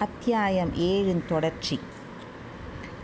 அத்தியாயம் ஏழின் தொடர்ச்சி.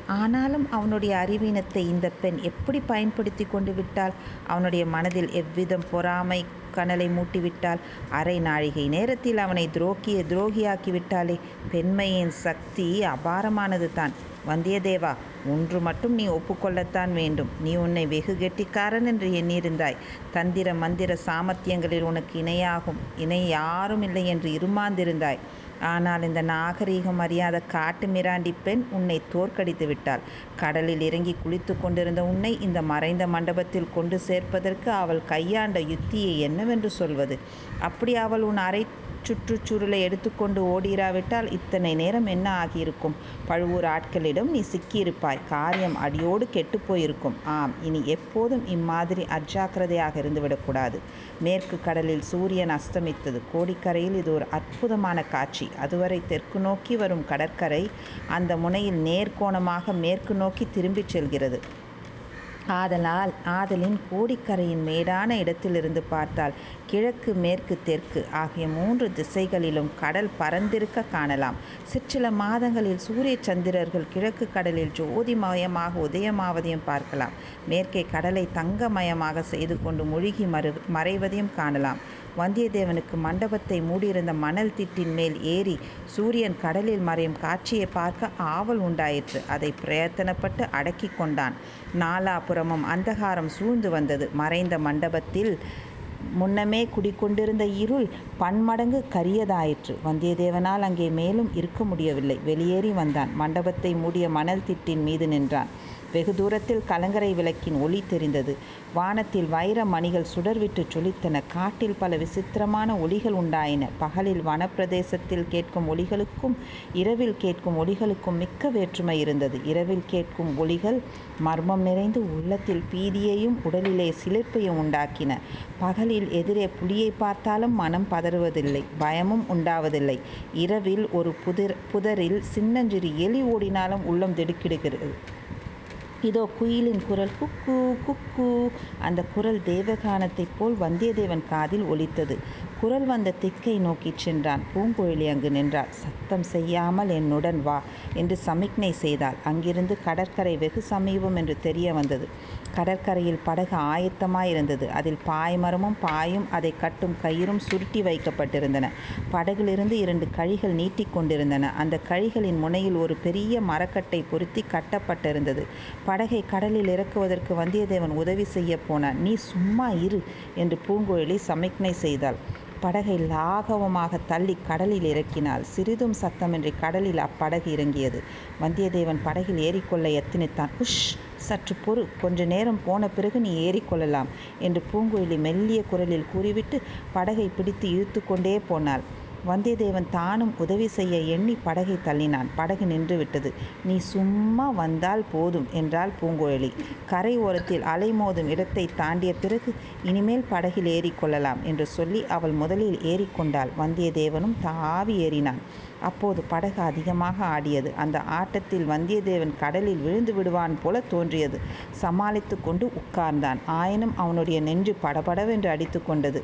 ஆனாலும் அவனுடைய அறிவீனத்தை இந்த பெண் எப்படி பயன்படுத்தி கொண்டு விட்டாள்? அவனுடைய மனதில் எவ்விதம் பொறாமை கனலை மூட்டிவிட்டாள்? அரை நாழிகை நேரத்தில் அவனை துரோகிய துரோகியாக்கி விட்டாளே பெண்மையின் சக்தி அபாரமானது தான். வந்தியத்தேவா ஒன்று மட்டும் நீ ஒப்புக்கொள்ளத்தான் வேண்டும். நீ உன்னை வெகு கெட்டிக்காரன் என்று எண்ணியிருந்தாய். தந்திர மந்திர சாமர்த்தியங்களில் உனக்கு இணையாகும் இணை யாரும் இல்லை என்று இருமாந்திருந்தாய். ஆனால் இந்த நாகரீகம் அறியாத காட்டு மிராண்டி பெண் உன்னை தோற்கடித்து விட்டாள். கடலில் இறங்கி குளித்து கொண்டிருந்த உன்னை இந்த மறைந்த மண்டபத்தில் கொண்டு சேர்ப்பதற்கு அவள் கையாண்ட யுத்தியை என்னவென்று சொல்வது? அப்படி அவள் உன் அரை சுற்றுச்சூழலை எடுத்துக்கொண்டு ஓடிராவிட்டால் இத்தனை நேரம் என்ன ஆகியிருக்கும்? பழுவூர் ஆட்களிடம் நீ சிக்கியிருப்பாய். காரியம் அடியோடு கெட்டு போயிருக்கும். ஆம் இனி எப்போதும் இம்மாதிரி அஜாக்கிரதையாக இருந்துவிடக்கூடாது மேற்கு கடலில் சூரியன் அஸ்தமித்தது. கோடிக்கரையில் இது ஒரு அற்புதமான காட்சி. அதுவரை தெற்கு நோக்கி வரும் கடற்கரை அந்த முனையில் நேர்கோணமாக மேற்கு நோக்கி திரும்பிச் செல்கிறது. ஆதலால் ஆதலின் கோடிக்கரையின் மேடான இடத்திலிருந்து பார்த்தால் கிழக்கு மேற்கு தெற்கு ஆகிய மூன்று திசைகளிலும் கடல் பரந்திருக்க காணலாம். சிற்சில மாதங்களில் சூரிய சந்திரர்கள் கிழக்கு கடலில் ஜோதிமயமாக உதயமாவதையும் பார்க்கலாம். மேற்கே கடலை தங்கமயமாக செய்து கொண்டு மூழ்கி மறு மறைவதையும் காணலாம். வந்தியத்தேவனுக்கு மண்டபத்தை மூடியிருந்த மணல் திட்டின் மேல் ஏறி சூரியன் கடலில் மறையும் காட்சியை பார்க்க ஆவல் உண்டாயிற்று. அதை பிரயத்தனப்பட்டு அடக்கி கொண்டான். நாலாபுறமும் அந்தகாரம் சூழ்ந்து வந்தது. மறைந்த மண்டபத்தில் முன்னமே குடிக்கொண்டிருந்த இருள் பன்மடங்கு கரியதாயிற்று. வந்தியத்தேவனால் அங்கே மேலும் இருக்க முடியவில்லை. வெளியேறி வந்தான். மண்டபத்தை மூடிய மணல் திட்டின் மீது நின்றான். வெகு தூரத்தில் கலங்கரை விளக்கின் ஒளி தெரிந்தது. வானத்தில் வைர மணிகள் சுடர்விட்டு சொலித்தன. காட்டில் பல விசித்திரமான ஒளிகள் உண்டாயின. பகலில் வனப்பிரதேசத்தில் கேட்கும் ஒளிகளுக்கும் இரவில் கேட்கும் ஒளிகளுக்கும் மிக்க வேற்றுமை இருந்தது. இரவில் கேட்கும் ஒளிகள் மர்மம் நிறைந்து உள்ளத்தில் பீதியையும் உடலிலே சிலிர்ப்பையும் உண்டாக்கின. பகலில் எதிரே புலியை பார்த்தாலும் மனம் பதறுவதில்லை பயமும் உண்டாவதில்லை. இரவில் ஒரு புதிர் புதரில் சின்னஞ்சிறு எலி ஓடினாலும் உள்ளம் திடுக்கிடுகிறது. இதோ குயிலின் குரல் குக்கு குக்கு. அந்த குரல் தேவகானத்தைப் போல் வந்தியத்தேவன் காதில் ஒலித்தது. குரல் வந்த திக்கை நோக்கிச் சென்றான். பூங்குழலி அங்கு நின்றாள். சத்தம் செய்யாமல் என்னுடன் வா என்று சமிக்ஞை செய்தாள். அங்கிருந்து கடற்கரை வெகு சமீபம் என்று தெரிய வந்தது. கடற்கரையில் படகு ஆயத்தமாயிருந்தது அதில் பாய்மரமும் பாயும் அதை கட்டும் கயிறும் சுருட்டி வைக்கப்பட்டிருந்தன. படகிலிருந்து இரண்டு கழிகள் நீட்டிக் கொண்டிருந்தன. அந்த கழிகளின் முனையில் ஒரு பெரிய மரக்கட்டை பொருத்தி கட்டப்பட்டிருந்தது. படகை கடலில் இறக்குவதற்கு வந்தியத்தேவன் உதவி செய்ய போனான். நீ சும்மா இரு என்று பூங்குழலி சமிக்ஞை செய்தாள். படகை லாகவமாக தள்ளி கடலில் இறக்கினாள். சிறிதும் சத்தமின்றி கடலில் அப்படகு இறங்கியது. வந்தியத்தேவன் படகில் ஏறிக்கொள்ள எத்தனித்தான். உஷ்! சற்று பொறு. கொஞ்ச நேரம் போன பிறகு நீ ஏறிக்கொள்ளலாம் என்று பூங்குழலி மெல்லிய குரலில் கூறிவிட்டு படகை பிடித்து இழுத்து கொண்டே போனாள். வந்தியத்தேவன் தானும் உதவி செய்ய எண்ணி படகை தள்ளினான். படகு நின்று விட்டது நீ சும்மா வந்தால் போதும் என்றாள் பூங்குழலி. கரை ஓரத்தில் அலை மோதும் இடத்தை தாண்டிய பிறகு இனிமேல் படகில் ஏறிக்கொள்ளலாம் என்று சொல்லி அவள் முதலில் ஏறிக்கொண்டாள் வந்தியத்தேவனும் தாவி ஏறினான். அப்போது படகு அதிகமாக ஆடியது. அந்த ஆட்டத்தில் வந்தியத்தேவன் கடலில் விழுந்து விடுவான் போல தோன்றியது. சமாளித்து கொண்டு உட்கார்ந்தான். ஆயினும் அவனுடைய நெஞ்சு படபடவென்று அடித்து கொண்டது.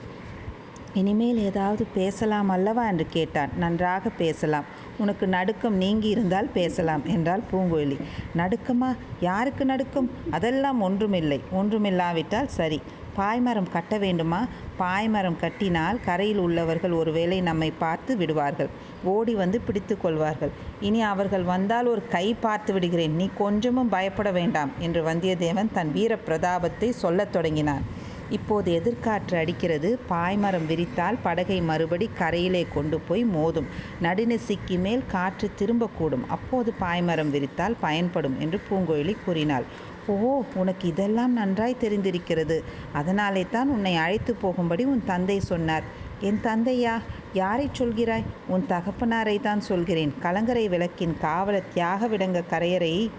இனிமேல் ஏதாவது பேசலாம் அல்லவா என்று கேட்டான். நன்றாக பேசலாம். உனக்கு நடுக்கம் நீங்கி இருந்தால் பேசலாம் என்றாள் பூங்குழலி நடுக்கமா? யாருக்கு நடுக்கம்? அதெல்லாம் ஒன்றுமில்லை. ஒன்றுமில்லாவிட்டால் சரி. பாய்மரம் கட்ட வேண்டுமா? பாய்மரம் கட்டினால் கரையில் உள்ளவர்கள் ஒருவேளை நம்மை பார்த்து விடுவார்கள். ஓடி வந்து பிடித்து கொள்வார்கள். இனி அவர்கள் வந்தால் ஒரு கை பார்த்து விடுகிறேன். நீ கொஞ்சமும் பயப்பட வேண்டாம் என்று வந்தியத்தேவன் தன் வீர பிரதாபத்தை சொல்லத் தொடங்கினான். இப்போது எதிர்காற்று அடிக்கிறது. பாய்மரம் விரித்தால் படகை மறுபடி கரையிலே கொண்டு போய் மோதும். நடுநிசிக்கு மேல் காற்று திரும்பக்கூடும். அப்போது பாய்மரம் விரித்தால் பயன்படும் என்று பூங்குழலி கூறினாள். ஓ உனக்கு இதெல்லாம் நன்றாய் தெரிந்திருக்கிறது. அதனாலே தான் உன்னை அழைத்து போகும்படி உன் தந்தை சொன்னார். என் தந்தையா? யாரை சொல்கிறாய்? உன் தகப்பனாரை தான் சொல்கிறேன். கலங்கரை விளக்கின் காவல தியாக விடங்க கரையறை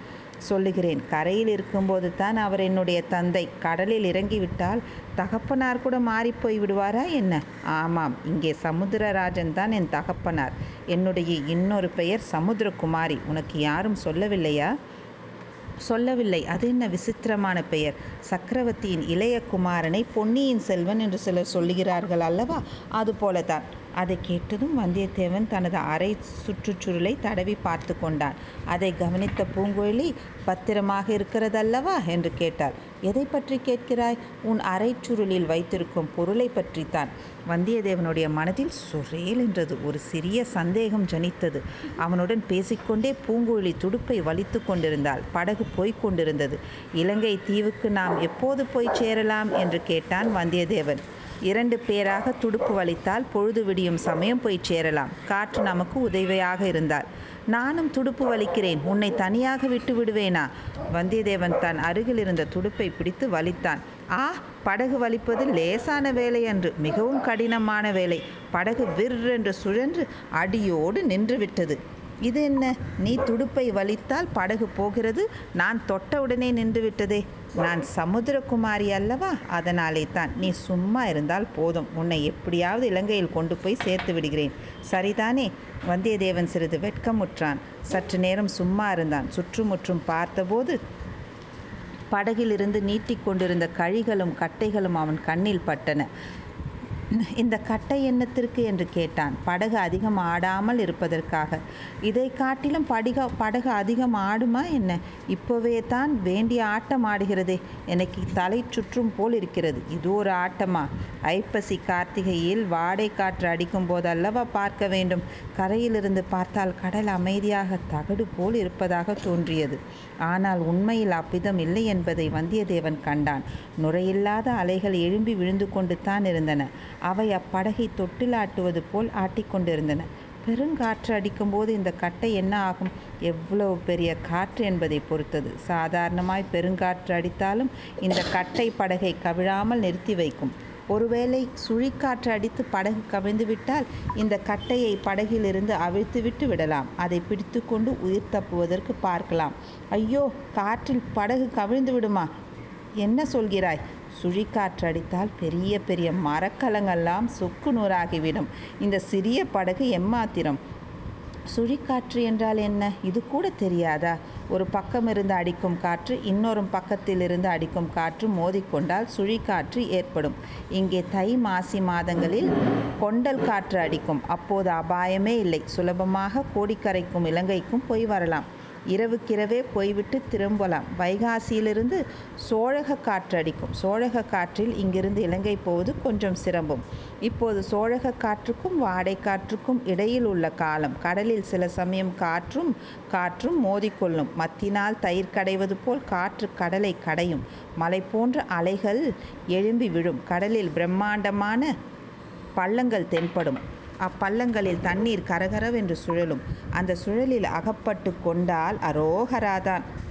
சொல்லுகிறேன். கரையில் இருக்கும்போது தான் அவர் என்னுடைய தந்தை கடலில் இறங்கிவிட்டால் தகப்பனார் கூட மாறிப்போய் விடுவாரா என்ன? ஆமாம் இங்கே சமுத்திரராஜன் தான் என் தகப்பனார். என்னுடைய இன்னொரு பெயர் சமுத்திரகுமாரி. உனக்கு யாரும் சொல்லவில்லையா? சொல்லவில்லை. அது என்ன விசித்திரமான பெயர். சக்கரவர்த்தியின் இளைய குமாரனை பொன்னியின் செல்வன் என்று சிலர் சொல்லுகிறார்கள் அல்லவா? அதுபோலதான் அதை கேட்டதும் வந்தியத்தேவன் தனது அரை சுற்றுச்சுருளை தடவி பார்த்து கொண்டான். அதை கவனித்த பூங்குழலி பத்திரமாக இருக்கிறதல்லவா? என்று கேட்டாள். எதை பற்றி கேட்கிறாய்? உன் அரை சுருளில் வைத்திருக்கும் பொருளை பற்றித்தான். வந்தியத்தேவனுடைய மனதில் சுரேல் என்றது. ஒரு சிறிய சந்தேகம் ஜனித்தது. அவனுடன் பேசிக்கொண்டே பூங்குழலி துடுப்பை வலித்து கொண்டிருந்தாள். படகு போய்க் கொண்டிருந்தது. இலங்கை தீவுக்கு நாம் எப்போது போய் சேரலாம்? என்று கேட்டான் வந்தியத்தேவன். இரண்டு பேராக துடுப்பு வலித்தால் பொழுது விடியும் சமயம் போய் சேரலாம். காற்று நமக்கு உதவியாக இருந்தால் நானும் துடுப்பு வலிக்கிறேன். உன்னை தனியாக விட்டு விடுவேனா? வந்தியத்தேவன் தன் அருகில் இருந்த துடுப்பை பிடித்து வலித்தான். ஆ படகு வலிப்பது லேசான வேலை அன்று மிகவும் கடினமான வேலை. படகு விற்றென்று சுழன்று அடியோடு நின்றுவிட்டது இது என்ன? நீ துடுப்பை வலித்தால் படகு போகிறது. நான் தொட்டவுடனே நின்று விட்டதே. நான் சமுத்திரகுமாரி அல்லவா? அதனாலே தான். நீ சும்மா இருந்தால் போதும். உன்னை எப்படியாவது இலங்கையில் கொண்டு போய் சேர்த்து விடுகிறேன். சரிதானே? வந்தியத்தேவன் சிறிது வெட்கமுற்றான். சற்று நேரம் சும்மா இருந்தான். சுற்றுமுற்றும் பார்த்தபோது படகிலிருந்து நீட்டிக் கொண்டிருந்த கழிகளும் கட்டைகளும் அவன் கண்ணில் பட்டன. இந்த கட்டை எண்ணத்திற்கு என்று கேட்டான். படகு அதிகம் ஆடாமல் இருப்பதற்காக. இதை காட்டிலும் படிக படகு அதிகம் ஆடுமா என்ன? இப்போவே தான் வேண்டிய ஆட்டம் ஆடுகிறதே. எனக்கு தலை சுற்றும் போல் இருக்கிறது. இது ஒரு ஆட்டமா? ஐப்பசி கார்த்திகையில் வாடை காற்று அடிக்கும் போதல்லவா பார்க்க வேண்டும். கரையிலிருந்து பார்த்தால் கடல் அமைதியாக தகடு போல் இருப்பதாக தோன்றியது. ஆனால் உண்மையில் அவ்விதம் இல்லை என்பதை வந்தியத்தேவன் கண்டான். நுரையில்லாத அலைகள் எழும்பி விழுந்து கொண்டு தான் இருந்தன. அவை அப்படகை தொட்டிலாட்டுவது போல் ஆட்டிக்கொண்டிருந்தன. பெருங்காற்று அடிக்கும்போது இந்த கட்டை என்ன ஆகும்? எவ்வளவு பெரிய காற்று என்பதை பொறுத்தது. சாதாரணமாய் பெருங்காற்று அடித்தாலும் இந்த கட்டை படகை கவிழாமல் நிறுத்தி வைக்கும். ஒருவேளை சுழிக்காற்று அடித்து படகு கவிழ்ந்துவிட்டால் இந்த கட்டையை படகிலிருந்து அவிழ்த்துவிட்டு விடலாம். அதை பிடித்துக்கொண்டு உயிர் தப்புவதற்கு பார்க்கலாம். ஐயோ காற்றில் படகு கவிழ்ந்து விடுமா? என்ன சொல்கிறாய்? சுழிக்காற்று அடித்தால் பெரிய பெரிய மரக்கலங்கள்லாம் சொக்கு நூறாகிவிடும். இந்த சிறிய படகு எம்மாத்திரம். சுழிக்காற்று என்றால் என்ன? இது கூட தெரியாதா? ஒரு பக்கம் இருந்து அடிக்கும் காற்று இன்னொரு பக்கத்திலிருந்து அடிக்கும் காற்று மோதிக்கொண்டால் சுழிக்காற்று ஏற்படும். இங்கே தை மாசி மாதங்களில் கொண்டல் காற்று அடிக்கும். அப்போது அபாயமே இல்லை. சுலபமாக கோடிக்கரைக்கும் இலங்கைக்கும் போய் வரலாம். இரவுக்கிரவே போய்விட்டு திரும்பலாம். வைகாசியிலிருந்து சோழக காற்று அடிக்கும். சோழக காற்றில் இங்கிருந்து இலங்கை போவது கொஞ்சம் சிரமம். இப்போது சோழக காற்றுக்கும் வாடை காற்றுக்கும் இடையில் உள்ள காலம். கடலில் சில சமயம் காற்றும் காற்றும் மோதிக்கொள்ளும். மத்தினால் தயிர் கடைவது போல் காற்று கடலை கடையும். மலை போன்ற அலைகள் எழும்பி விழும். கடலில் பிரம்மாண்டமான பள்ளங்கள் தென்படும். அப்பள்ளங்களில் தண்ணீர் கரகரவென்று சுழலும். அந்த சுழலில் அகப்பட்டு கொண்டால் அரோகராதான்